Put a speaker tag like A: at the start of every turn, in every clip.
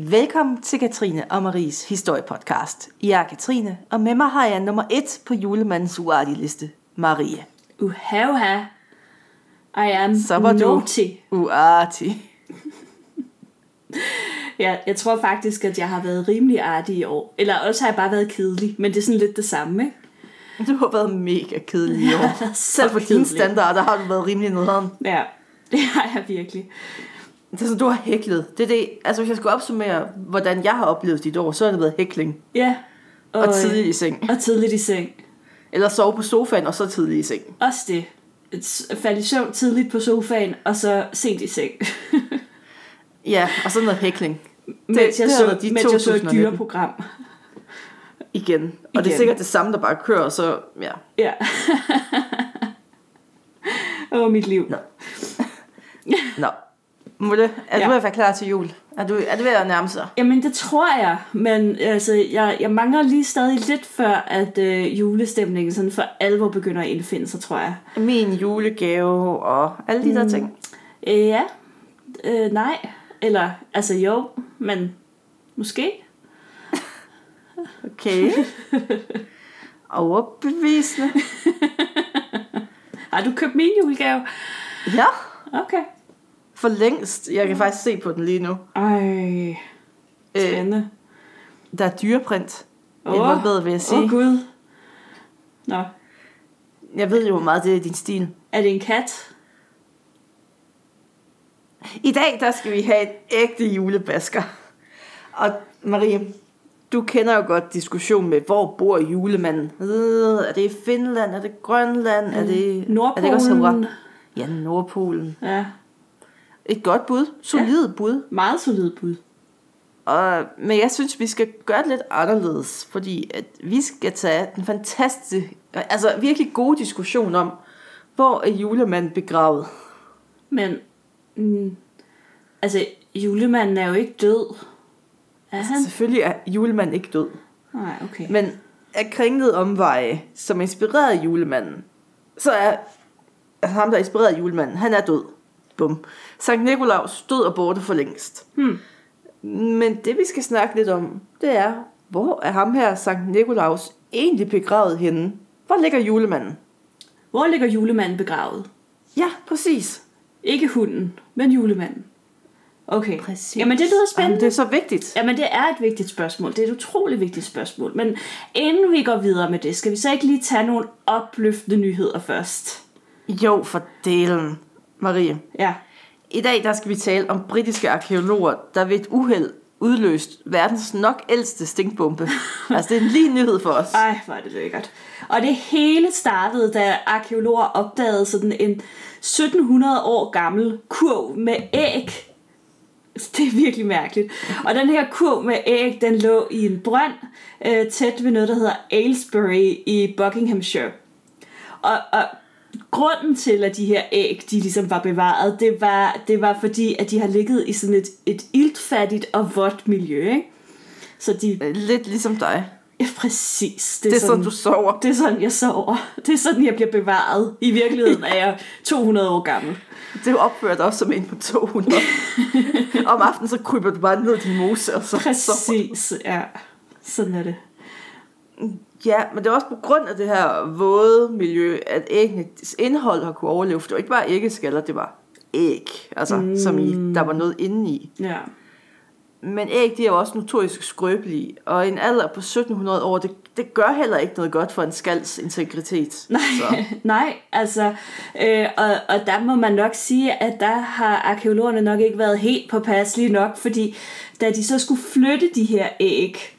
A: Velkommen til Katrine og Maries historiepodcast. Jeg er Katrine, og med mig har jeg nummer et på julemandens uartige liste, Marie.
B: Uha, uha. I am
A: Så var
B: naughty.
A: du uartig.
B: Ja, jeg tror faktisk, at jeg har været rimelig artig i år. Eller også har jeg bare været kedelig, men det er sådan lidt det samme, ikke?
A: Du har været mega kedelig i år. Selv for dine standarder har du været rimelig nederen.
B: Ja, det har jeg virkelig.
A: Det er sådan, du har hæklet. Det er det, altså hvis jeg skulle opsummere, hvordan jeg har oplevet dit år, så har det været hækling.
B: Ja.
A: Og, og tidligt i seng.
B: Og tidligt i seng.
A: Eller sove på sofaen, og så tidligt i seng.
B: Også det. Et- Falde i søvn tidligt på sofaen, og så sent i seng.
A: Ja, og så noget hækling.
B: mens jeg,
A: det
B: så,
A: dit
B: mens jeg så et
A: 2019.
B: dyreprogram.
A: Igen. Og det er
B: Igen.
A: sikkert det samme, der bare kører, så ja.
B: Ja. Åh, mit liv.
A: Nå. Nå. Mulle, er ja. Du ved at være klar til jul? Er du, er det ved at nærme sig?
B: Jamen, det tror jeg, men altså, jeg, jeg mangler lige stadig lidt før, at øh, julestemningen sådan for alvor begynder at indfinde sig, tror jeg.
A: Min julegave og alle de mm. der ting.
B: Øh, ja, øh, nej, eller altså jo, men måske.
A: Okay. Overbevisende.
B: Har du købt min julegave?
A: Ja,
B: Okay.
A: For længst. Jeg kan faktisk se på den lige nu.
B: Ej,
A: Øh,
B: spændende.
A: der er dyreprint.
B: Åh.
A: Involveret, vil jeg sige.
B: Åh, oh, Gud. Nå,
A: Jeg ved jo, hvor meget det er din stil.
B: er det en kat?
A: I dag, der skal vi have et ægte julebasker. Og Marie, du kender jo godt diskussionen med, hvor bor julemanden? Øh, Er det i Finland? Er det Grønland? Er det, er det ikke også
B: Nordpolen?
A: Ja, Nordpolen.
B: Ja,
A: Et godt bud. Solid ja. bud.
B: meget solid bud.
A: Og, men jeg synes, vi skal gøre det lidt anderledes, fordi at vi skal tage den fantastiske, altså virkelig gode diskussion om, hvor er julemanden begravet?
B: Men, mm, altså, julemanden er jo ikke død. Er han?
A: Selvfølgelig er julemanden ikke død,
B: Nej, okay.
A: men af kringlede omveje, som inspirerede julemanden, så er altså ham, der inspirerede julemanden, han er død. Bum. Sankt Nikolaus død og borte for længst.
B: Hmm.
A: Men det vi skal snakke lidt om, det er, hvor er ham her, Sankt Nikolaus, egentlig begravet henne? Hvor ligger julemanden?
B: Hvor ligger julemanden begravet?
A: Ja, præcis.
B: Ikke hunden, men julemanden. Okay.
A: Præcis.
B: Jamen, det lyder spændende.
A: Jamen, det er så vigtigt.
B: Jamen, det er et vigtigt spørgsmål. Det er et utroligt vigtigt spørgsmål. Men inden vi går videre med det, skal vi så ikke lige tage nogle opløftende nyheder først?
A: Jo, for delen. Marie,
B: Ja.
A: i dag der skal vi tale om britiske arkeologer, der ved et uheld udløst verdens nok ældste stinkbombe. altså, det er en lige nyhed for os.
B: Ej, hvor er det lækkert. Og det hele startede, da arkeologer opdagede sådan en 1700 år gammel kurv med æg. Det er virkelig mærkeligt. Og den her kurv med æg, den lå i en brønd øh, tæt ved noget, der hedder Aylesbury i Buckinghamshire. Og, og grunden til, at de her æg, de ligesom var bevaret, det var, det var fordi, at de har ligget i sådan et, et iltfattigt og vådt miljø, ikke? Så de...
A: Lidt ligesom dig.
B: Ja, præcis.
A: Det er sådan, du sover.
B: det er sådan, jeg sover. Det er sådan, jeg bliver bevaret. I virkeligheden er jeg 200 år gammel.
A: Det opfører dig også som en på 200. Om aftenen, så kryber du bare ned i din mose, og så sover
B: Præcis, ja. Sådan er det.
A: Ja, men det er også på grund af det her våde miljø, at æggenes indhold har kunne overleve. For det var ikke bare æggeskaller, det var æg, altså, mm. som i, der var noget inde i.
B: Ja.
A: Men æg, de er jo også notorisk skrøbelige, og en alder på 1700 år, det, det gør heller ikke noget godt for en skals integritet.
B: Nej,
A: Så.
B: nej, altså, øh, og, og der må man nok sige, at der har arkeologerne nok ikke været helt påpasselige nok, fordi da de så skulle flytte de her æg,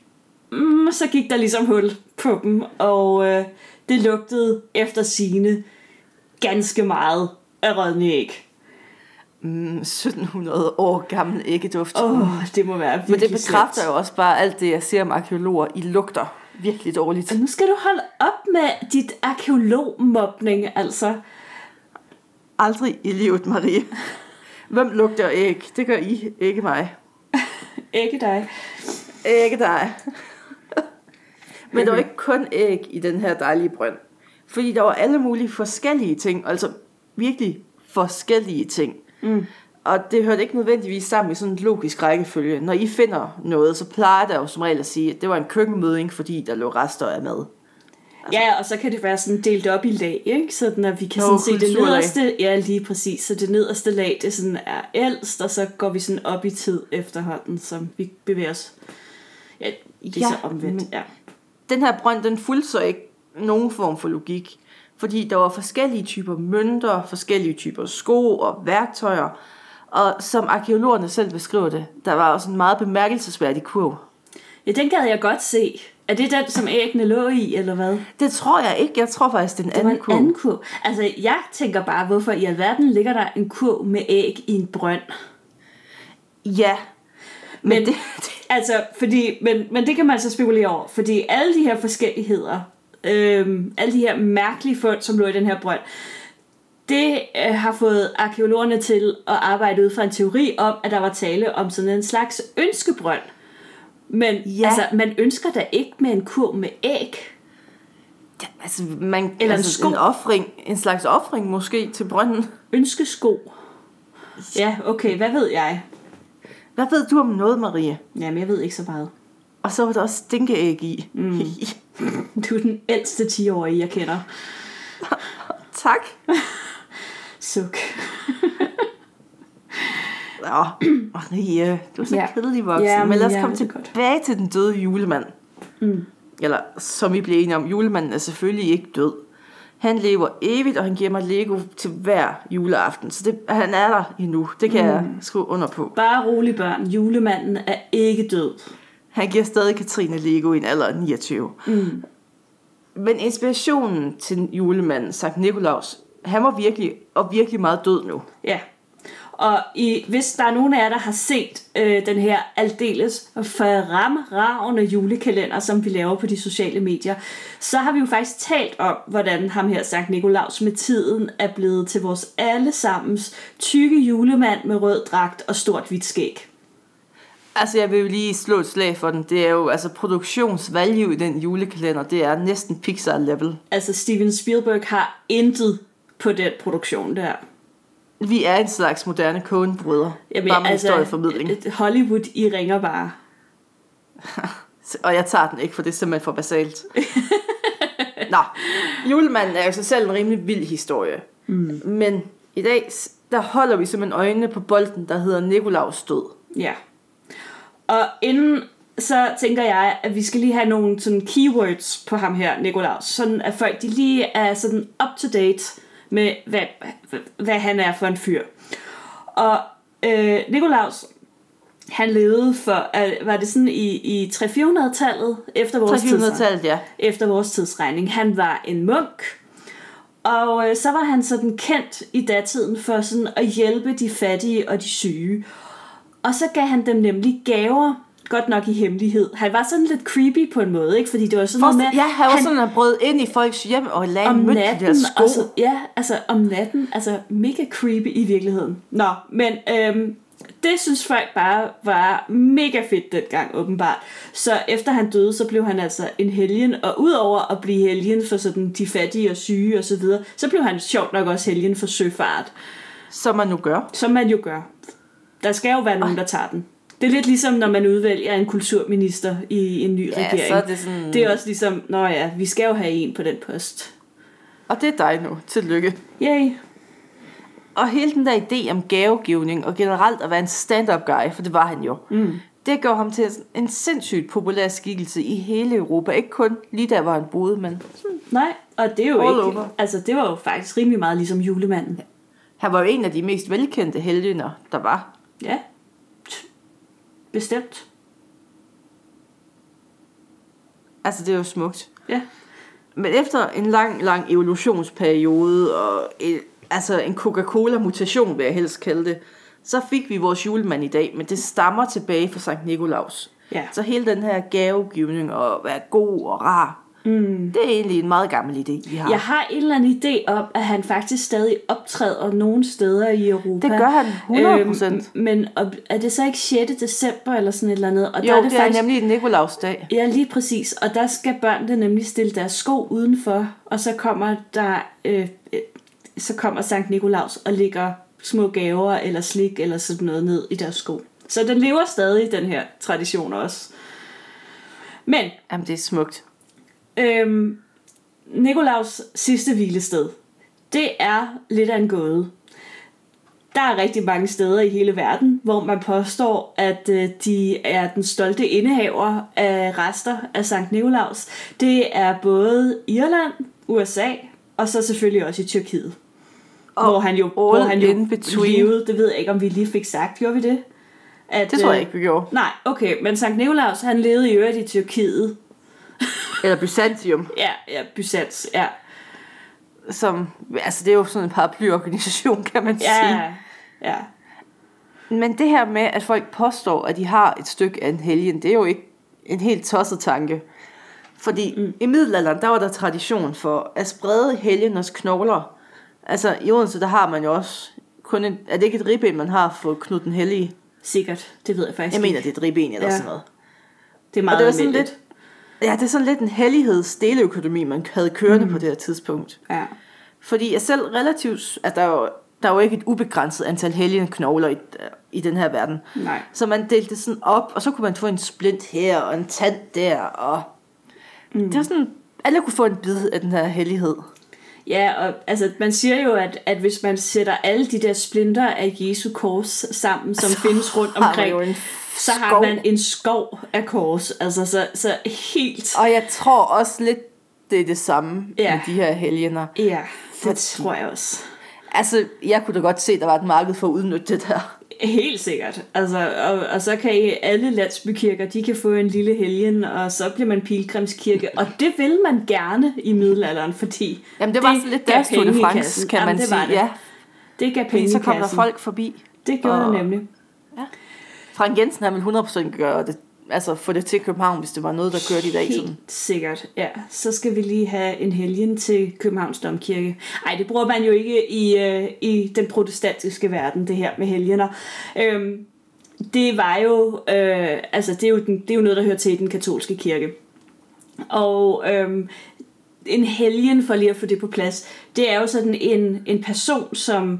B: mm, så gik der ligesom hul på dem, og øh, det lugtede efter sine ganske meget af rådne æg.
A: Mm, 1700 år gammel æggeduft.
B: Åh, oh, det må være
A: Men det bekræfter jo også bare alt det, jeg siger om arkeologer. I lugter virkelig dårligt.
B: Og nu skal du holde op med dit arkeologmobning, altså.
A: Aldrig i livet, Marie. Hvem lugter æg? Det gør I, ikke mig.
B: Ikke dig.
A: Ikke dig. Men der var ikke kun æg i den her dejlige brønd. Fordi der var alle mulige forskellige ting, altså virkelig forskellige ting.
B: Mm.
A: Og det hørte ikke nødvendigvis sammen i sådan en logisk rækkefølge. Når I finder noget, så plejer der jo som regel at sige, at det var en køkkenmøding, fordi der lå rester af mad.
B: Ja, og så kan det være sådan delt op i lag, ikke? Sådan at vi kan
A: Nå,
B: sådan se det nederste, ja lige præcis, så det nederste lag, det sådan er ældst, og så går vi sådan op i tid efterhånden, som vi bevæger os. Ja, det er
A: Ja,
B: så omvendt,
A: men-
B: ja.
A: Den her brønd, den fulgte så ikke nogen form for logik. Fordi der var forskellige typer mønter, forskellige typer sko og værktøjer. Og som arkeologerne selv beskriver det, der var også en meget bemærkelsesværdig kurv.
B: Ja, den gad jeg godt se. Er det den, som æggene lå i, eller hvad?
A: Det tror jeg ikke. Jeg tror faktisk, det er en
B: Det var
A: anden
B: en anden kurv. Altså, jeg tænker bare, hvorfor i alverden ligger der en kurv med æg i en brønd?
A: Ja. Men,
B: Men-
A: det, det,
B: Altså, fordi, men, men det kan man så spekulere over, fordi alle de her forskelligheder, øhm, alle de her mærkelige fund, som lå i den her brønd, det øh, har fået arkeologerne til at arbejde ud fra en teori om, at der var tale om sådan en slags ønskebrønd. Men
A: Ja.
B: altså, man ønsker da ikke med en kurv med æg.
A: ja, altså, man,
B: Eller en
A: altså,
B: sko.
A: en, offring, en slags offring måske til brønden.
B: Ønskesko. Ja, okay, hvad ved jeg?
A: Hvad ved du om noget, Marie?
B: Jamen, jeg ved ikke så meget.
A: Og så var der også stinkeæg i. Mm.
B: Du er den ældste 10-årige, jeg kender.
A: tak.
B: Suk.
A: Nå, Marie, du er så
B: Ja.
A: kedelig voksen.
B: Ja,
A: men
B: men
A: lad os komme
B: det godt.
A: tilbage til den døde julemand.
B: Mm.
A: Eller som vi blev enige om, julemanden er selvfølgelig ikke død. Han lever evigt, og han giver mig Lego til hver juleaften. Så det, han er der endnu. Det kan mm. jeg skrive under på.
B: Bare rolig børn, julemanden er ikke død.
A: Han giver stadig Katrine Lego i en alder af 29.
B: Mm.
A: Men inspirationen til julemanden, Sankt Nikolaus, han var virkelig, og virkelig meget død nu.
B: Ja. Og i, hvis der er nogen af jer, der har set øh, den her aldeles fremragende julekalender, som vi laver på de sociale medier, så har vi jo faktisk talt om, hvordan ham her Sankt Nikolaus med tiden er blevet til vores allesammens tykke julemand med rød dragt og stort hvidt skæg.
A: Altså, jeg vil jo lige slå et slag for den. Det er jo, altså, produktionsvalue i den julekalender, det er næsten Pixar-level.
B: Altså Steven Spielberg har intet på den produktion der.
A: Vi er en slags moderne Coen-brødre. Bare med altså, historieformidling.
B: et- Hollywood i ringer bare.
A: Og jeg tager den ikke, for det er simpelthen for basalt. Nå, julemanden er jo sig selv en rimelig vild historie. Mm. Men i dag, der holder vi simpelthen øjnene på bolden, der hedder Nikolaus død.
B: Ja. Og inden så tænker jeg, at vi skal lige have nogle sådan keywords på ham her, Nikolaus. Sådan at folk de lige er sådan up to date med, hvad, hvad, han er for en fyr. Og øh, Nikolaus, han levede for, var det sådan i, i 300-400-tallet efter vores tidsregning?
A: 300-tallet, ja.
B: efter vores tidsregning. Han var en munk, og øh, så var han sådan kendt i datiden for sådan at hjælpe de fattige og de syge. Og så gav han dem nemlig gaver, godt nok i hemmelighed. Han var sådan lidt creepy på en måde, ikke? Fordi det var sådan noget med...
A: ja, han var sådan, at brød ind i folks hjem og lagde
B: om
A: mødt de
B: natten,
A: der sko.
B: og så, ja, altså om natten, altså mega creepy i virkeligheden. Nå, men øhm, det synes folk bare var mega fedt dengang, åbenbart. Så efter han døde, så blev han altså en helgen, og udover at blive helgen for sådan de fattige og syge og så videre, så blev han sjovt nok også helgen for søfart,
A: Som man nu gør.
B: som man jo gør. Der skal jo være nogen, der tager den. Det er lidt ligesom, når man udvælger en kulturminister i en ny
A: Ja,
B: regering.
A: så er det sådan...
B: Det er også ligesom, nå ja, vi skal jo have en på den post.
A: Og det er dig nu. Tillykke.
B: Yay.
A: Og hele den der idé om gavegivning, og generelt at være en stand-up guy, for det var han jo, mm. det gør ham til en sindssygt populær skikkelse i hele Europa. Ikke kun lige der, hvor han boede, men
B: Nej, og det er jo
A: All
B: ikke...
A: over.
B: Altså, det var jo faktisk rimelig meget ligesom julemanden.
A: han var jo en af de mest velkendte helgener, der var.
B: Ja. Bestemt.
A: Altså, det er jo smukt.
B: Ja.
A: Men efter en lang, lang evolutionsperiode, og et, altså en Coca-Cola-mutation, vil jeg helst kalde det, så fik vi vores julemand i dag, men det stammer tilbage fra Sankt Nikolaus.
B: Ja.
A: Så hele den her gavegivning og være god og rar, mm. det er egentlig en meget gammel idé, vi har.
B: Jeg har en eller anden idé om, at han faktisk stadig optræder nogle steder i Europa.
A: Det gør han 100%.
B: Øhm, men og er det så ikke 6. december eller sådan et eller andet? Og
A: jo,
B: der er det,
A: det er
B: faktisk,
A: nemlig en Nikolausdag.
B: Ja, lige præcis. Og der skal børnene nemlig stille deres sko udenfor, og så kommer der... Øh, øh, så kommer Sankt Nikolaus og ligger små gaver eller slik eller sådan noget ned i deres sko. Så den lever stadig, den her tradition også. Men
A: Jamen, det er smukt.
B: Øhm, Nikolaus sidste hvilested, det er lidt af en gåde. Der er rigtig mange steder i hele verden, hvor man påstår, at øh, de er den stolte indehaver af rester af Sankt Nikolaus. Det er både Irland, USA og så selvfølgelig også i Tyrkiet.
A: Og
B: hvor han jo, hvor han jo
A: between.
B: levede, det ved jeg ikke, om vi lige fik sagt. Gjorde vi det? At,
A: Det tror jeg
B: øh,
A: ikke, vi gjorde.
B: Nej, okay, men Sankt Nikolaus, han levede i øvrigt i Tyrkiet.
A: Eller Byzantium,
B: Ja, ja, Byzans, ja.
A: som... Altså, det er jo sådan en paraplyorganisation, kan man sige.
B: Ja, ja.
A: Men det her med, at folk påstår, at de har et stykke af en helgen, det er jo ikke en helt tosset tanke. Fordi mm. i middelalderen, der var der tradition for at sprede helgeners knogler. Altså i Odense, der har man jo også kun en, er det ikke et ribben, man har for Knud den Hellige?
B: Sikkert, det ved jeg faktisk
A: Jeg mener,
B: ikke.
A: det er et ribben eller
B: Ja.
A: ja. sådan noget.
B: det er
A: Og
B: meget
A: det var sådan lidt, ja, det er sådan lidt en hellighedsdeleøkonomi, man havde kørende mm. på det her tidspunkt.
B: Ja.
A: Fordi jeg selv relativt, at der er jo, der er jo ikke et ubegrænset antal helgenknogler i, i den her verden.
B: Nej.
A: Så man delte det sådan op, og så kunne man få en splint her, og en tand der, og mm. det var sådan, alle kunne få en bid af den her hellighed.
B: Ja, og altså, man siger jo, at, at hvis man sætter alle de der splinter af Jesu kors sammen, som
A: Så
B: findes rundt
A: har
B: omkring,
A: en
B: så har
A: skov.
B: man en skov af kors. Altså, så, så helt...
A: Og jeg tror også lidt, det er det samme
B: ja.
A: med de her helgener.
B: Ja, det
A: Fordi-
B: tror jeg også.
A: Altså, jeg kunne da godt se, at der var et marked for at udnytte det der.
B: Helt sikkert. Altså, og, og så kan I, alle landsbykirker, de kan få en lille helgen, og så bliver man pilgrimskirke. Og det vil man gerne i middelalderen, fordi
A: Jamen, det var sådan lidt
B: gav
A: deres Tour de France, kan
B: Jamen,
A: man
B: det
A: sige.
B: det.
A: Ja,
B: det gav penge
A: så kom der folk forbi.
B: Det gjorde
A: og-
B: det nemlig.
A: Frank Jensen, han ville 100% gøre det. Altså, få det til København, hvis det var noget, der kørte i dag. Sådan.
B: Helt sikkert, ja. Så skal vi lige have en helgen til Københavns Domkirke. Ej, det bruger man jo ikke i, øh, i den protestantiske verden, det her med helgener. Øhm, det var jo, øh, altså det er jo, den, det er jo noget, der hører til i den katolske kirke. Og øhm, en helgen, for lige at få det på plads, det er jo sådan en, en person, som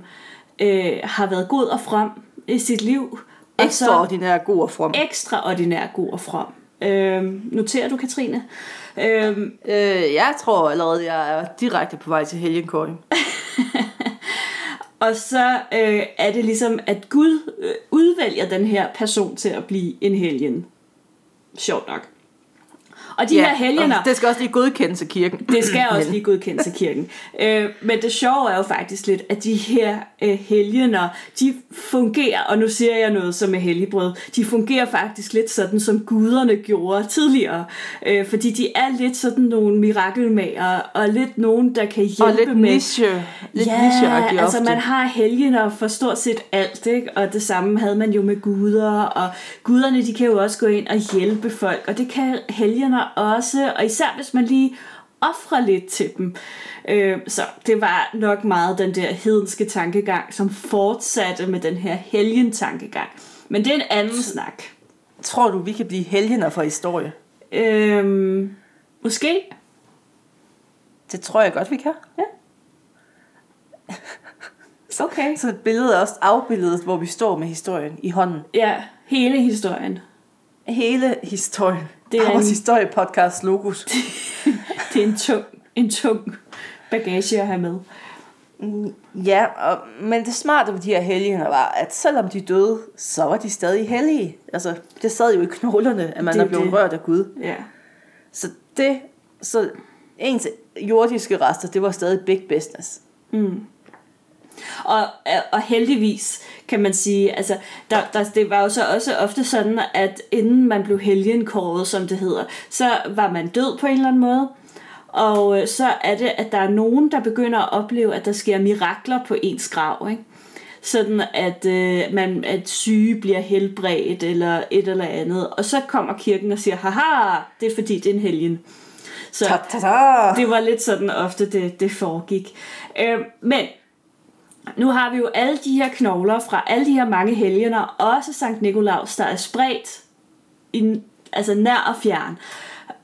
B: øh, har været god og from i sit liv.
A: Ekstraordinær god og from.
B: ekstraordinær god og from. Øhm, noterer du, Katrine? Øhm,
A: Øh, jeg tror allerede, jeg er direkte på vej til helgenkåring.
B: og så øh, er det ligesom, at Gud øh, udvælger den her person til at blive en helgen. Sjovt nok. Og de ja, her helgener...
A: det skal også lige godkendes af kirken.
B: Det skal også lige godkendes af kirken. Øh, men det sjove er jo faktisk lidt, at de her øh, helgener, de fungerer, og nu siger jeg noget som er helligbrød, de fungerer faktisk lidt sådan, som guderne gjorde tidligere. Øh, fordi de er lidt sådan nogle mirakelmager, og lidt nogen, der kan hjælpe
A: Og lidt
B: med...
A: niche, lidt
B: ja,
A: nicheagtigt
B: altså
A: ofte.
B: man har helgener for stort set alt, ikke? og det samme havde man jo med guder, og guderne de kan jo også gå ind og hjælpe folk, og det kan helgener også, og især hvis man lige offrer lidt til dem. Øh, så det var nok meget den der hedenske tankegang, som fortsatte med den her helgentankegang. Men det er en anden snak.
A: Tror du, vi kan blive helgener for historie?
B: Øhm, måske.
A: Det tror jeg godt, vi kan.
B: Okay.
A: Så et billede er også afbilledet, hvor vi står med historien i hånden.
B: Ja, hele historien.
A: Hele historien.
B: Det er
A: vores
B: en-
A: historiepodcast logos.
B: Det er en tung, en tung bagage at have med.
A: Ja, og, men det smarte ved de her helgener var, at selvom de døde, så var de stadig hellige. Altså, det sad jo i knoglerne, at man
B: Det
A: er blevet
B: det.
A: rørt af Gud.
B: Ja.
A: Så det, så ens jordiske rester, det var stadig big business.
B: Og, og heldigvis kan man sige, altså der, der, det var jo så også ofte sådan, at inden man blev helgenkåret, som det hedder, så var man død på en eller anden måde. Og øh, så er det, at der er nogen, der begynder at opleve, at der sker mirakler på ens grav, ikke? Sådan at, øh, man, at syge bliver helbredt eller et eller andet. Og så kommer kirken og siger, haha, det er fordi, det er en helgen. Så,
A: Ta ta ta!
B: det var lidt sådan ofte, det, det foregik. Øh, men nu har vi jo alle de her knogler fra alle de her mange helgener, også Sankt Nikolaus, der er spredt i, altså nær og fjern.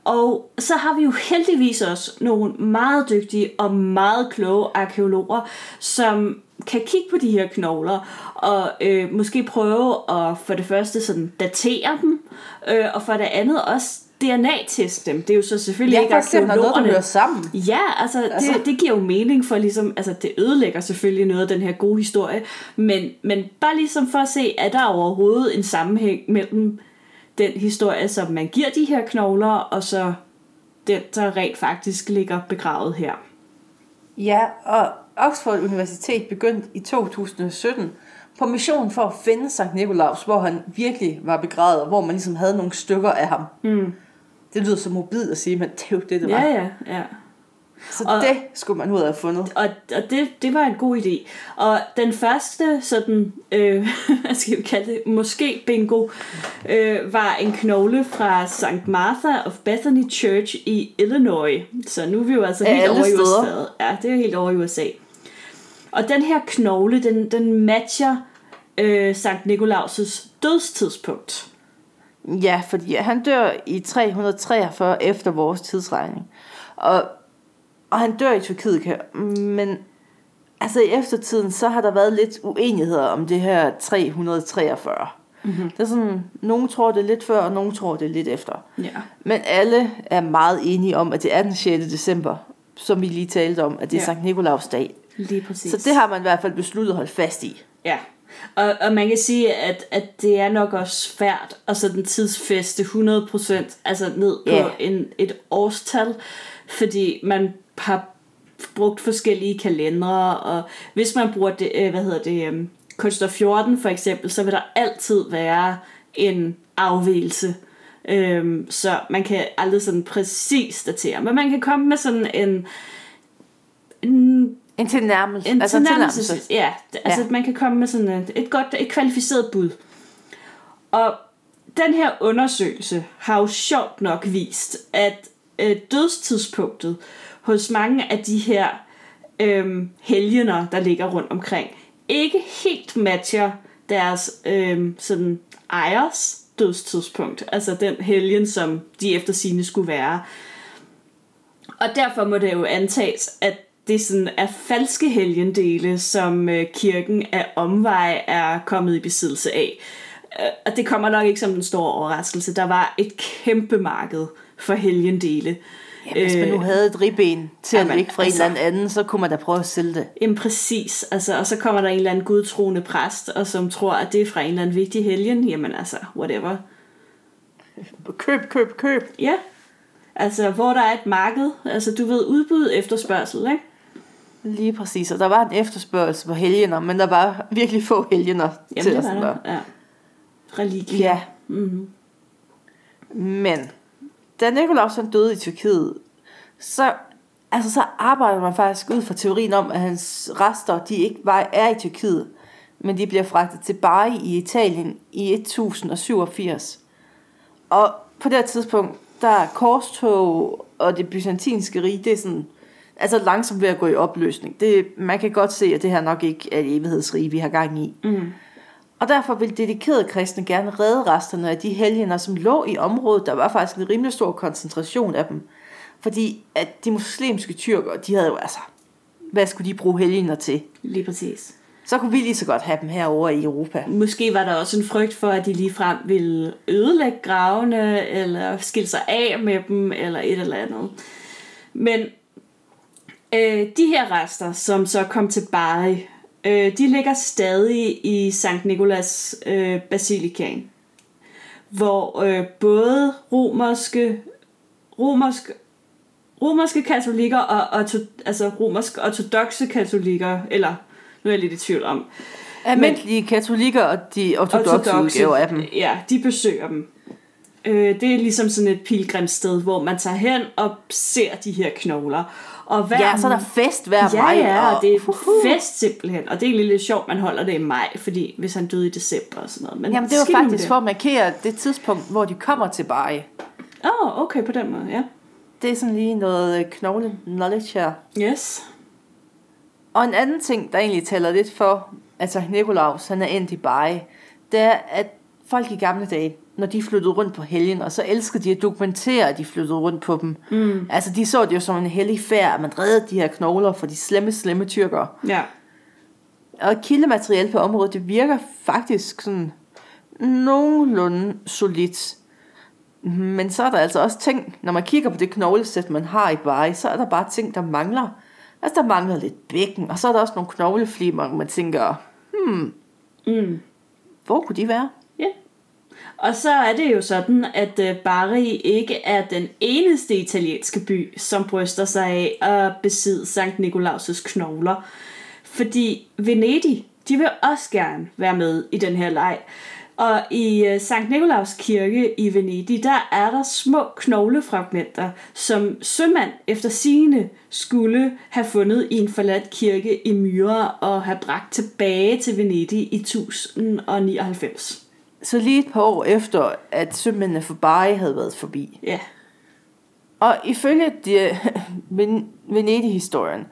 B: Og så har vi jo heldigvis også nogle meget dygtige og meget kloge arkeologer, som kan kigge på de her knogler og øh, måske prøve at for det første sådan datere dem, øh, og for det andet også DNA-teste dem. Det er jo så selvfølgelig
A: Ja,
B: ikke
A: når noget, der
B: arkeologerne.
A: hører sammen.
B: Ja, altså, altså
A: Altså-
B: det, det giver jo mening for ligesom, altså det ødelægger selvfølgelig noget af den her gode historie, men, men bare ligesom for at se, er der overhovedet en sammenhæng mellem den historie, som man giver de her knogler, og så den, der rent faktisk ligger begravet her.
A: Ja, og Oxford Universitet begyndte i 2017 på mission for at finde Sankt Nikolaus, hvor han virkelig var begravet, og hvor man ligesom havde nogle stykker af ham.
B: Mm.
A: Det lyder så mobilt at sige, men det er jo det, det var.
B: Ja, ja, ja.
A: Så
B: Og-
A: det skulle man ud af have fundet.
B: Og, og det, det var en god idé. Og den første sådan, øh, hvad skal vi kalde det, måske bingo, øh, var en knogle fra St. Martha of Bethany Church i Illinois. Så nu er vi jo altså helt over i. USA. Ja, det er helt over i USA. Og den her knogle, den, den matcher øh, Sankt Nikolaus' dødstidspunkt.
A: Ja, fordi han dør i 343 efter vores tidsregning. Og, og han dør i Tyrkiet, men altså i eftertiden, så har der været lidt uenigheder om det her 343. Mm-hmm. Det er sådan, nogen tror det lidt før, og nogen tror det lidt efter.
B: Ja.
A: Men alle er meget enige om, at det er den 6. december, som vi lige talte om, at det er
B: Ja.
A: Sankt Nikolaus dag.
B: Lige præcis.
A: Så det har man i hvert fald besluttet at holde fast i.
B: Ja, og, og man kan sige, at, at det er nok også svært at sådan tidsfeste 100%, altså ned på
A: Ja.
B: en, et årstal, fordi man har brugt forskellige kalendere, og hvis man bruger det, øh, hvad hedder det, um, kunstner 14 for eksempel, så vil der altid være en afvielse. Øhm, så man kan aldrig sådan præcis datere, men man kan komme med sådan en, en
A: En tilnærmelse.
B: en
A: altså
B: tilnærmelse.
A: tilnærmelse.
B: Ja, altså
A: Ja.
B: man kan komme med sådan et, et godt, et kvalificeret bud. Og den her undersøgelse har jo sjovt nok vist, at øh, dødstidspunktet hos mange af de her øh, helgener, der ligger rundt omkring, ikke helt matcher deres øh, sådan ejers dødstidspunkt. Altså den helgen, som de efter sine skulle være. Og derfor må det jo antages, at det sådan er falske helgendele, som øh, kirken af omvej er kommet i besiddelse af. Øh, Og det kommer nok ikke som den store overraskelse. Der var et kæmpe marked for helgendele.
A: Ja, hvis man nu havde et ribben til at ligge fra en
B: altså-
A: eller anden, så kunne man da prøve at sælge det.
B: Jamen præcis, altså, og så kommer der en eller anden gudtroende præst, og som tror, at det er fra en eller anden vigtig helgen. Jamen altså, whatever.
A: Køb, køb, køb.
B: Ja, altså hvor der er et marked, altså du ved, udbud efterspørgsel, ikke?
A: Lige præcis, og der var en efterspørgsel på helgener, men der var virkelig få helgener
B: Jamen
A: til
B: det var der, ja. Religie.
A: Ja,
B: Mm-hmm.
A: men da Nikolaus han døde i Tyrkiet, så, altså, så arbejder man faktisk ud fra teorien om, at hans rester de ikke bare er i Tyrkiet, men de bliver fragtet til Bari i Italien i 1087. Og på det tidspunkt, der er korstog og det byzantinske rige, det er sådan, altså langsomt ved at gå i opløsning. Det, man kan godt se, at det her nok ikke er et evighedsrige, vi har gang i.
B: Mm.
A: Og derfor vil dedikerede kristne gerne redde resterne af de helgener, som lå i området. Der var faktisk en rimelig stor koncentration af dem. Fordi at de muslimske tyrker, de havde jo altså, hvad skulle de bruge helgener til?
B: Lige præcis.
A: Så kunne vi lige så godt have dem herovre i Europa.
B: Måske var der også en frygt for, at de ligefrem ville ødelægge gravene, eller skille sig af med dem, eller et eller andet. Men øh, de her rester, som så kom til Bari, øh, de ligger stadig i Sankt Nikolas øh, basilikaen. Hvor øh, både romerske, romerske, romerske katolikker og orto, altså romersk ortodoxe katolikker, eller nu er jeg lidt i tvivl om,
A: Almindelige katolikker og de ortodoxe udgaver af dem.
B: Ja, de besøger dem. Øh, det er ligesom sådan et pilgrimssted, hvor man tager hen og ser de her knogler. Og hver
A: Ja, så er der fest hver
B: Ja,
A: maj.
B: ja, og det er
A: Uhuh.
B: fest simpelthen. Og det er lidt sjovt, man holder det i maj, fordi hvis han døde i december og sådan noget. Men
A: Jamen det var faktisk
B: det.
A: for at markere det tidspunkt, hvor de kommer til Bari.
B: Åh, oh, okay, på den måde, ja.
A: Det er sådan lige noget øh, knogle knowledge her.
B: Yes.
A: Og en anden ting, der egentlig taler lidt for, Sankt Nikolaus han er endt i Bari, det er, at folk i gamle dage, når de flyttede rundt på helgen, og så elskede de at dokumentere, at de flyttede rundt på dem. Mm. Altså, de så det jo som en hellig færd, at man reddede de her knogler fra de slemme, slemme tyrkere.
B: Ja.
A: Og kildemateriale på området, det virker faktisk sådan nogenlunde solidt. Men så er der altså også ting, når man kigger på det knoglesæt, man har i Bari, så er der bare ting, der mangler. Altså, der mangler lidt bækken, og så er der også nogle knogleflimer, man tænker, hmm,
B: Mm.
A: hvor kunne de være?
B: Og så er det jo sådan, at øh, Bari ikke er den eneste italienske by, som bryster sig af at besidde Sankt Nikolaus' knogler. Fordi Venedig, de vil også gerne være med i den her leg. Og i øh, Sankt Nikolaus kirke i Venedig, der er der små knoglefragmenter, som sømand efter sine skulle have fundet i en forladt kirke i Myre og have bragt tilbage til Venedig i 1099.
A: Så lige et par år efter, at sømændene for Bari havde været forbi.
B: Ja,
A: Og ifølge de, Ven- Venedig-historien,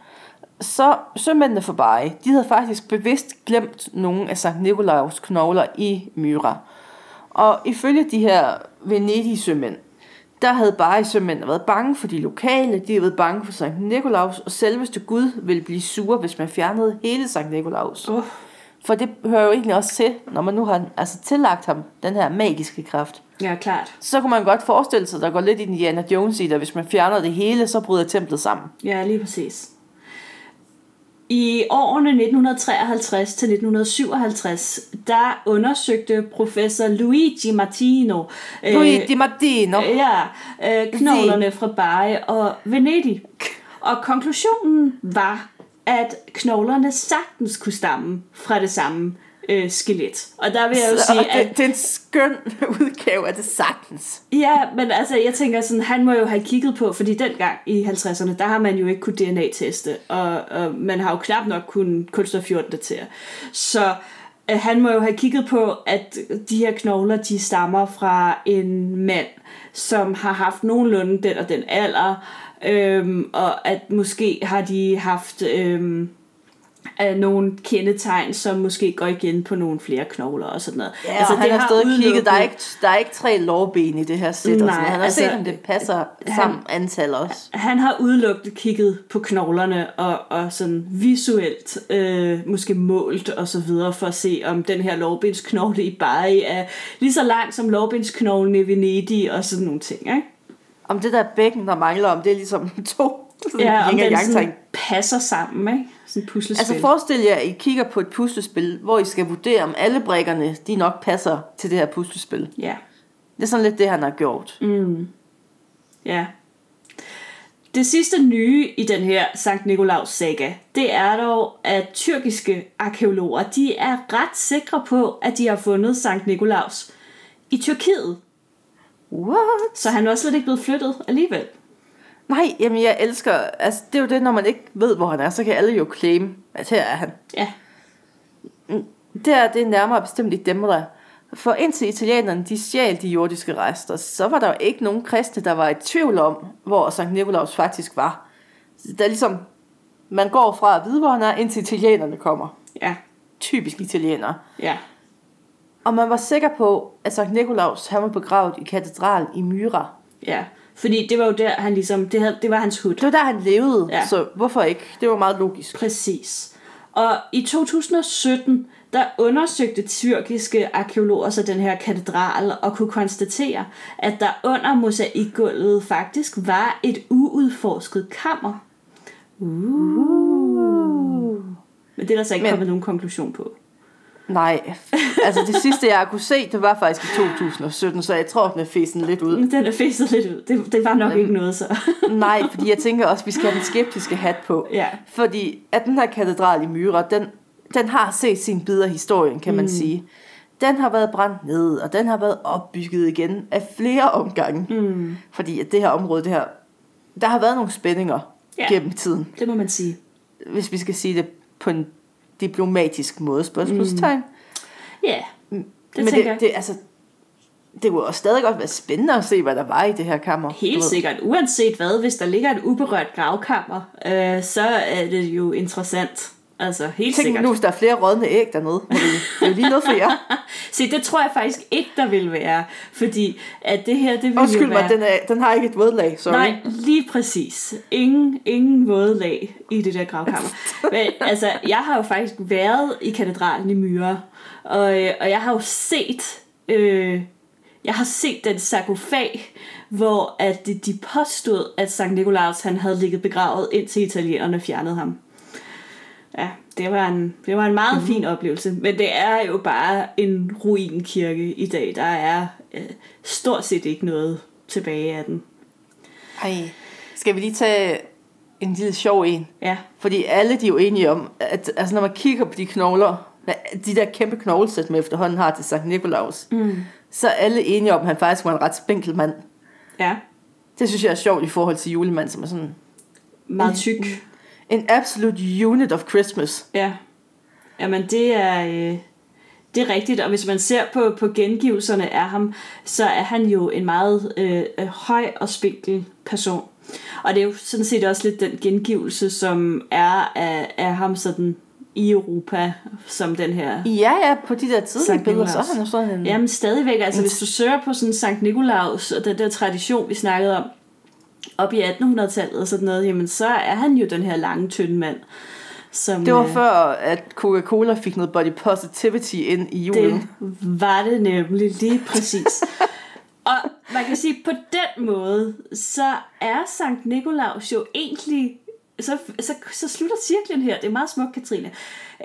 A: så sømændene for Bari, de havde faktisk bevidst glemt nogle af Sankt Nikolaus knogler i Myra. Og ifølge de her Venedig-sømænd, der havde Bari sømændene været bange for de lokale, de havde været bange for Sankt Nikolaus, og selveste Gud ville blive sur, hvis man fjernede hele Sankt Nikolaus.
B: Uh.
A: For det hører jo egentlig også til, når man nu har altså, tillagt ham den her magiske kraft.
B: ja klart.
A: Så kunne man godt forestille sig, at der går lidt Indiana Jones i det, hvis man fjerner det hele, så bryder templet sammen.
B: Ja, lige præcis. I årene 1953 til 1957, der undersøgte professor Luigi Martino øh,
A: Luigi Di Martino.
B: ja, øh, knoglerne fra Bari og Venedig. Og konklusionen var, at knoglerne sagtens kunne stamme fra det samme øh, skelet. Og der vil jeg jo
A: Så
B: sige,
A: det,
B: at
A: det er en skøn udgave af det sagtens.
B: Ja, men altså, jeg tænker sådan, han må jo have kigget på, fordi dengang i 50'erne, der har man jo ikke kunnet DNA-teste, og, og man har jo knap nok kunnet kulstof 14 datere. Så øh, han må jo have kigget på, at de her knogler, de stammer fra en mand, som har haft nogenlunde den og den alder, øhm, og at måske har de haft øhm, øh, nogle kendetegn, som måske går igen på nogle flere knogler og sådan noget.
A: Ja, altså, han
B: det
A: har stadig kigget. Der er, ikke, der er ikke tre lårben i det her sæt. og
B: Nej,
A: sådan. Han har
B: altså,
A: set, om det passer sammen antal også.
B: han har udelukkende kigget på knoglerne og, og sådan visuelt øh, måske målt og så videre for at se om den her lårbensknogle i Bari er lige så lang som lårbensknoglen i Venedig og sådan nogle ting, ikke?
A: Om det der bækken, der mangler, om det er ligesom to sådan
B: Ja, om den sådan passer sammen, ikke? Sådan puslespil.
A: Altså forestil jer, at I kigger på et puslespil, hvor I skal vurdere, om alle brækkerne, de nok passer til det her puslespil.
B: Ja.
A: Det er sådan lidt det, han har gjort.
B: Mm. Ja. Det sidste nye i den her Sankt Nikolaus saga, det er dog, at tyrkiske arkeologer, de er ret sikre på, at de har fundet Sankt Nikolaus i Tyrkiet.
A: What?
B: Så han var slet ikke blevet flyttet alligevel.
A: Nej, jamen jeg elsker, altså det er jo det, når man ikke ved, hvor han er, så kan alle jo claim, at her er han.
B: Ja,
A: Det er, det er nærmere bestemt i Demre. For indtil italienerne de stjal de jordiske rester, så var der jo ikke nogen kristne, der var i tvivl om, hvor Sankt Nikolaus faktisk var. Der er ligesom, man går fra at vide, hvor han er, indtil italienerne kommer.
B: ja,
A: Typisk italienere.
B: ja.
A: Og man var sikker på, at Sankt Nikolaus han var begravet i katedral i Myra.
B: Ja, fordi det var jo der, han ligesom, det, havde, det var hans hud.
A: Det var der, han levede,
B: Ja.
A: så hvorfor ikke? Det var meget logisk.
B: Præcis. Og i 2017, der undersøgte tyrkiske arkeologer så den her katedral og kunne konstatere, at der under mosaikgulvet faktisk var et uudforsket kammer. Uh. Men det er der så ikke
A: Men-
B: kommet nogen konklusion på.
A: Nej, altså det sidste, jeg kunne se, det var faktisk i 2017, så jeg tror, den er fæsen lidt ud.
B: Men den er fæset lidt ud. Det, det var nok ikke noget så.
A: Nej, fordi jeg tænker også, at vi skal have den skeptiske hat på.
B: ja.
A: Fordi at den her katedral i Myra, den, den har set sin bid af historien, kan man mm. sige. Den har været brændt ned, og den har været opbygget igen af flere omgange.
B: Mm.
A: Fordi at det her område, det her, der har været nogle spændinger
B: ja.
A: gennem tiden.
B: Det må man sige.
A: Hvis vi skal sige det på en diplomatisk måde, spørgsmålstegn.
B: Ja, det
A: Men
B: tænker
A: det,
B: jeg.
A: det, altså, det kunne også stadig godt være spændende at se, hvad der var i det her kammer.
B: Helt sikkert. Uanset hvad, hvis der ligger et uberørt gravkammer, øh, så er det jo interessant Altså, helt
A: Tænk
B: sikkert.
A: nu, hvis der er flere rådne æg dernede. Det er jo lige noget for jer.
B: Se, det tror jeg faktisk ikke, der vil være. Fordi at det her, det vil
A: Undskyld
B: være...
A: mig, den, er, den har ikke et vådlag, sorry.
B: Nej, lige præcis. Ingen, ingen våde lag i det der gravkammer. Men altså, jeg har jo faktisk været i katedralen i Myre, og, øh, og jeg har jo set, øh, jeg har set den sarkofag, hvor at de, de påstod, at Sankt Nikolaus han havde ligget begravet, indtil italienerne fjernede ham. Ja, det var en, det var en meget mm. fin oplevelse, men det er jo bare en ruinkirke i dag. Der er øh, stort set ikke noget tilbage af den.
A: Ej, skal vi lige tage en lille sjov en?
B: Ja,
A: Fordi alle de er jo enige om, at altså, når man kigger på de knogler, de der kæmpe knoglesæt, man efterhånden har til Sankt Nikolaus, mm. så er alle enige om, at han faktisk var en ret spinkel mand.
B: ja.
A: Det synes jeg er sjovt i forhold til julemand, som er sådan
B: Meget tyk.
A: En absolute unit of Christmas.
B: Ja. Jamen, det er, øh, det er rigtigt, og hvis man ser på, på gengivelserne af ham, så er han jo en meget øh, høj og spinkel person. Og det er jo sådan set også lidt den gengivelse, som er af, af ham sådan i Europa, som den her
A: Ja, ja, på de der tidlige billeder, så er han jo sådan en...
B: Jamen stadigvæk, altså hvis du søger på sådan Sankt Nikolaus og den der tradition, vi snakkede om, op i 1800-tallet og sådan noget, jamen så er han jo den her lange, tynde mand. Som,
A: Det var
B: øh,
A: før, at Coca-Cola fik noget body positivity ind i julen.
B: Det var det nemlig lige præcis. og man kan sige, på den måde, så er Sankt Nikolaus jo egentlig... Så, så, så slutter cirklen her. Det er meget smukt, Katrine.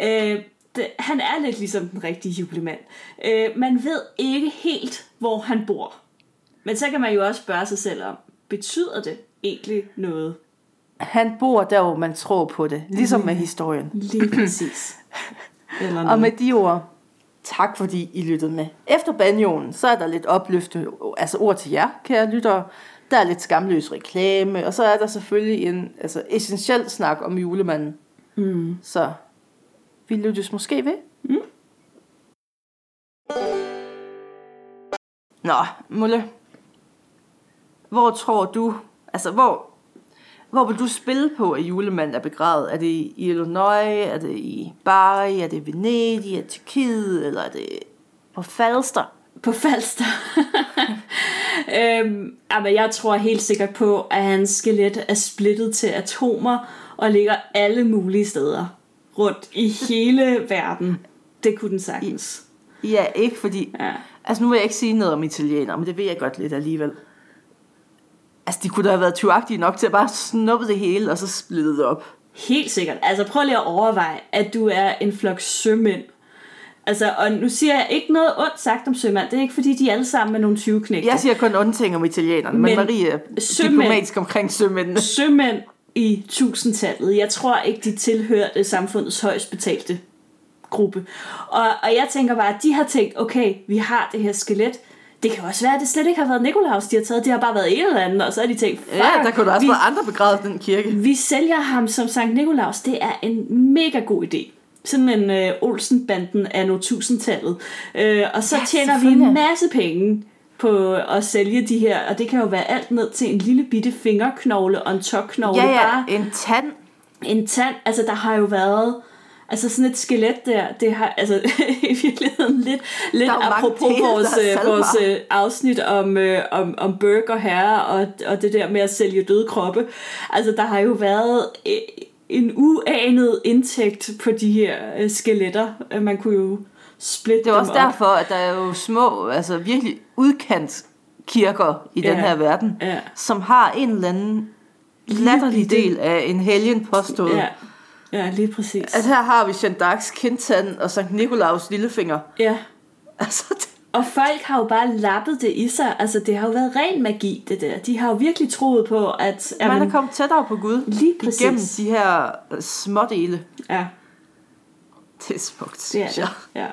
B: Øh, det, han er lidt ligesom den rigtige julemand. Øh, man ved ikke helt, hvor han bor. Men så kan man jo også spørge sig selv om, betyder det egentlig noget?
A: Han bor der, hvor man tror på det. Ligesom med historien.
B: Lige præcis. Eller
A: Og
B: noget.
A: med de ord, tak fordi I lyttede med. Efter banjoen, så er der lidt opløftende altså ord til jer, kære lyttere. Der er lidt skamløs reklame, og så er der selvfølgelig en altså, essentiel snak om julemanden.
B: Mm.
A: Så vi lyttes måske ved. Mm. Nå, Mulle. Hvor tror du, altså hvor, hvor vil du spille på, at julemanden er begravet? Er det i Illinois? Er det i Bari? Er det i Venedig? Er det Tyrkiet? Eller er det på Falster?
B: På Falster. øhm, men jeg tror helt sikkert på, at hans skelet er splittet til atomer og ligger alle mulige steder rundt i hele verden. Det kunne den sagtens.
A: Ja, ikke fordi...
B: Ja.
A: Altså nu vil jeg ikke sige noget om italienere, men det ved jeg godt lidt alligevel. Altså de kunne da have været tyvagtige nok til at bare snuppe det hele, og så splitte det op.
B: Helt sikkert. Altså prøv lige at overveje, at du er en flok sømænd. Altså, og nu siger jeg ikke noget ondt sagt om sømænd. Det er ikke fordi, de er alle sammen med nogle 20 knægte.
A: Jeg siger kun onde ting om italienerne, Men
B: men
A: Marie er
B: sømænd-
A: diplomatisk omkring sømændene.
B: sømænd i tusindtallet. Jeg tror ikke, de tilhørte samfundets højst betalte gruppe. Og, og jeg tænker bare, at de har tænkt, okay, vi har det her skelet. Det kan også være, at det slet ikke har været Nikolaus, de har taget. Det har bare været en eller anden, og så har de tænkt,
A: Ja, der kunne der også
B: vi,
A: være andre begravet i den kirke.
B: vi sælger ham som Sankt Nikolaus. Det er en mega god idé. Sådan en øh, Olsenbanden af nu tusindtallet. Øh, og så
A: Ja,
B: tjener vi en masse penge på at sælge de her, og det kan jo være alt ned til en lille bitte fingerknogle og en tokknogle.
A: Ja,
B: Bare
A: ja, en tand.
B: en tand, altså der har jo været Altså sådan et skelet der, det har altså i virkeligheden lidt, lidt apropos vores, øh, vores øh, afsnit om, øh, om, om burger herre og, og det der med at sælge døde kroppe. Altså der har jo været øh, en uanet indtægt på de her øh, skeletter. Man kunne jo splitte
A: Det er også
B: op.
A: derfor, at der er jo små, altså virkelig udkant kirker i den
B: Ja.
A: her verden,
B: Ja.
A: som har en eller anden latterlig del af en helgen påstået.
B: Ja, ja lige præcis.
A: At her har vi Jeanne d'Arcs kindtand og Sankt Nikolaus lillefinger.
B: Ja.
A: Altså, det-
B: Og folk har jo bare lappet det i sig. Altså, det har jo været ren magi, det der. De har jo virkelig troet på, at...
A: man
B: jamen,
A: er kommet tættere på Gud.
B: Lige præcis.
A: Igennem de her øh, smådele.
B: Ja,
A: Det er smukt,
B: det er
A: synes
B: det.
A: jeg.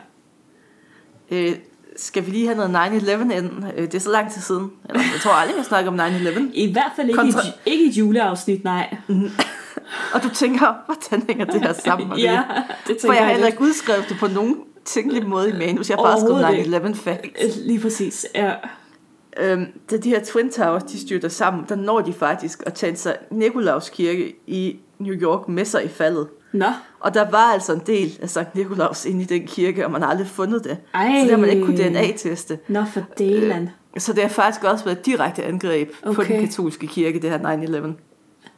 B: Ja.
A: Øh, skal vi lige have noget 9-11 ind? Øh, det er så lang tid siden. Eller, jeg tror aldrig, jeg snakker om 9-11.
B: I hvert fald ikke,
A: Kontra-
B: et, ikke et juleafsnit, nej.
A: Og du tænker, hvordan hænger det her sammen? Marie?
B: ja, det
A: For jeg har heller ikke udskrevet det på nogen tænkelig måde i manus. Jeg har bare skrevet
B: Overhovedet
A: 9-11 facts.
B: Øh, Lige præcis, ja.
A: Øhm, da de her Twin Towers, de styrter sammen, der når de faktisk at tage sig Nikolaus kirke i New York med sig i faldet.
B: Nå.
A: Og der var altså en del af Sankt Nikolaus inde i den kirke, og man har aldrig fundet det.
B: Ej.
A: Så det har man ikke kunne DNA-teste.
B: Nå, for delan.
A: Så det har faktisk også været et direkte angreb okay. på den katolske kirke, det her 9-11.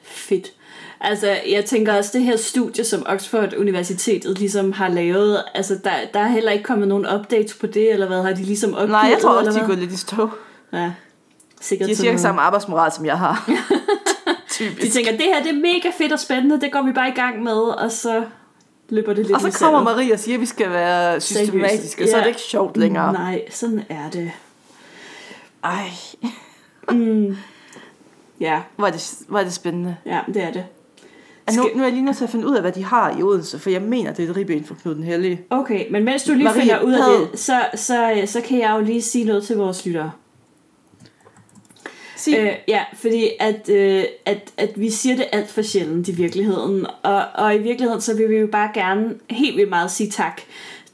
B: Fedt. Altså, jeg tænker også, det her studie, som Oxford Universitetet ligesom har lavet, altså, der, der er heller ikke kommet nogen updates på det, eller hvad har de ligesom opgivet?
A: Nej, jeg tror også, de er gået lidt i stå.
B: Ja, sikkert
A: De har cirka samme arbejdsmoral, som jeg har.
B: De
A: Typisk.
B: tænker, det her det er mega fedt og spændende, det går vi bare i gang med, og så løber det lidt
A: Og så kommer. Marie og siger, at vi skal være systematiske, og så er det ikke sjovt længere.
B: Nej, sådan er det.
A: Ej,
B: Ja,
A: hvor er det, er det spændende.
B: ja, det er det.
A: Altså, nu,
B: Skal-
A: nu er jeg lige nødt til at finde ud af, hvad de har i Odense, for jeg mener, det er et ribben for Knud den Hellige.
B: Okay, men mens du lige
A: Marie,
B: finder ud af det, så, så, så kan jeg jo lige sige noget til vores lyttere.
A: Sig.
B: Øh, ja, fordi at, øh, at, at vi siger det alt for sjældent i virkeligheden. Og, og i virkeligheden, så vil vi jo bare gerne helt vildt meget sige tak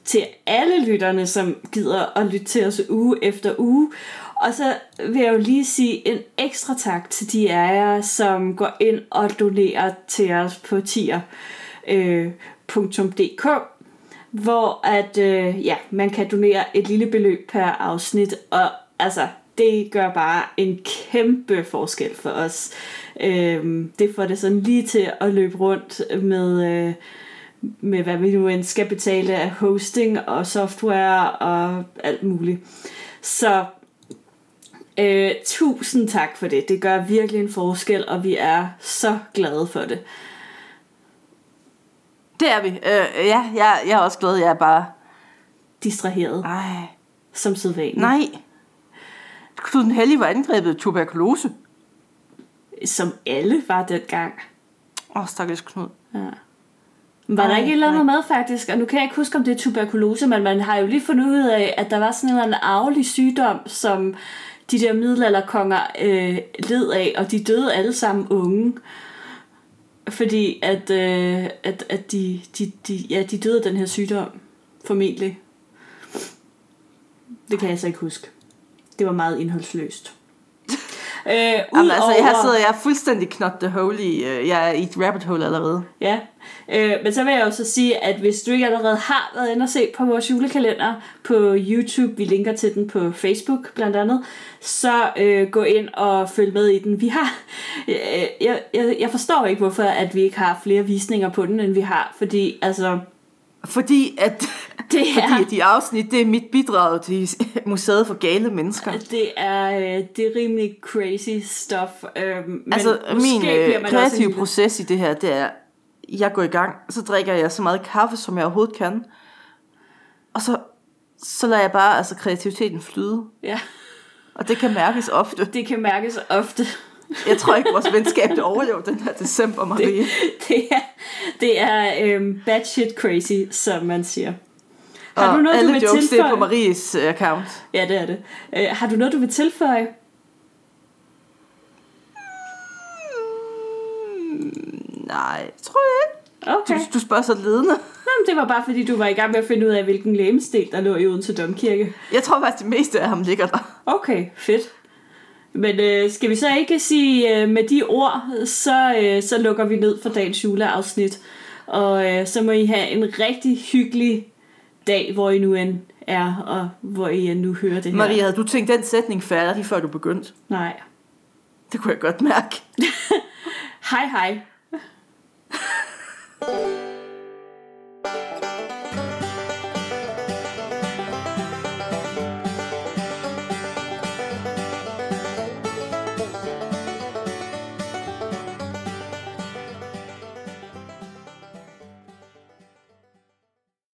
B: til alle lytterne, som gider at lytte til os uge efter uge. Og så vil jeg jo lige sige en ekstra tak til de af jer, som går ind og donerer til os på tier.dk, øh, hvor at, øh, ja, man kan donere et lille beløb per afsnit, og altså, det gør bare en kæmpe forskel for os. Øhm, det får det sådan lige til at løbe rundt med, øh, med hvad vi nu end skal betale af hosting og software og alt muligt. Så øh, tusind tak for det. Det gør virkelig en forskel, og vi er så glade for det.
A: Det er vi. Øh, ja, jeg, jeg er også glad, jeg er bare...
B: Distraheret,
A: Ej,
B: som sædvanligt.
A: nej. Knud den Hellige var angrebet af tuberkulose.
B: Som alle var dengang.
A: Åh, oh, stakkels Knud.
B: Ja. Var der
A: Nej,
B: ikke et eller andet med faktisk, og nu kan jeg ikke huske, om det er tuberkulose, men man har jo lige fundet ud af, at der var sådan en eller anden arvelig sygdom, som de der middelalderkonger øh, led af, og de døde alle sammen unge. Fordi at, øh, at, at de, de, de, ja, de døde af den her sygdom, formentlig. Det kan jeg så ikke huske. Det var meget indholdsløst. øh,
A: Jamen, altså, jeg
B: udover-
A: sidder, jeg fuldstændig knot the hole i, øh, jeg er i et rabbit hole allerede.
B: Ja, øh, men så vil jeg jo så sige, at hvis du ikke allerede har været inde og se på vores julekalender på YouTube, vi linker til den på Facebook blandt andet, så øh, gå ind og følg med i den. Vi har, øh, jeg, jeg, jeg forstår ikke, hvorfor at vi ikke har flere visninger på den, end vi har, fordi altså,
A: Fordi at,
B: det er,
A: fordi at de afsnit, det er mit bidrag til museet for gale mennesker.
B: det er, øh, det er rimelig crazy stuff. Øh, men
A: altså,
B: måske
A: min øh, kreative proces i det her, det er, jeg går i gang, så drikker jeg så meget kaffe, som jeg overhovedet kan. Og så, så lader jeg bare altså, kreativiteten flyde.
B: Ja,
A: Og det kan mærkes ofte.
B: det kan mærkes ofte.
A: Jeg tror ikke, vores venskab det overlever den her december, Marie.
B: det er, det er øhm, bad shit crazy, som man siger. Har
A: og
B: du noget, du
A: alle
B: vil
A: jokes, det er på
B: tilføje?
A: Maries øh, account.
B: Ja, det er det. Øh, har du noget, du vil tilføje?
A: Nej, tror jeg ikke.
B: Okay.
A: Du, du spørger så ledende.
B: Nå, men det var bare fordi, du var i gang med at finde ud af, hvilken lægemestil, der lå i Odense Domkirke.
A: Jeg tror faktisk, det meste af ham ligger der.
B: Okay, fedt. Men øh, skal vi så ikke sige, øh, med de ord, så, øh, så lukker vi ned for dagens juleafsnit. Og øh, så må I have en rigtig hyggelig dag, hvor I nu end er, og hvor I end nu hører det her.
A: Maria, havde du tænkt den sætning færdig, før du begyndte?
B: Nej.
A: Det kunne jeg godt mærke.
B: Hej hej.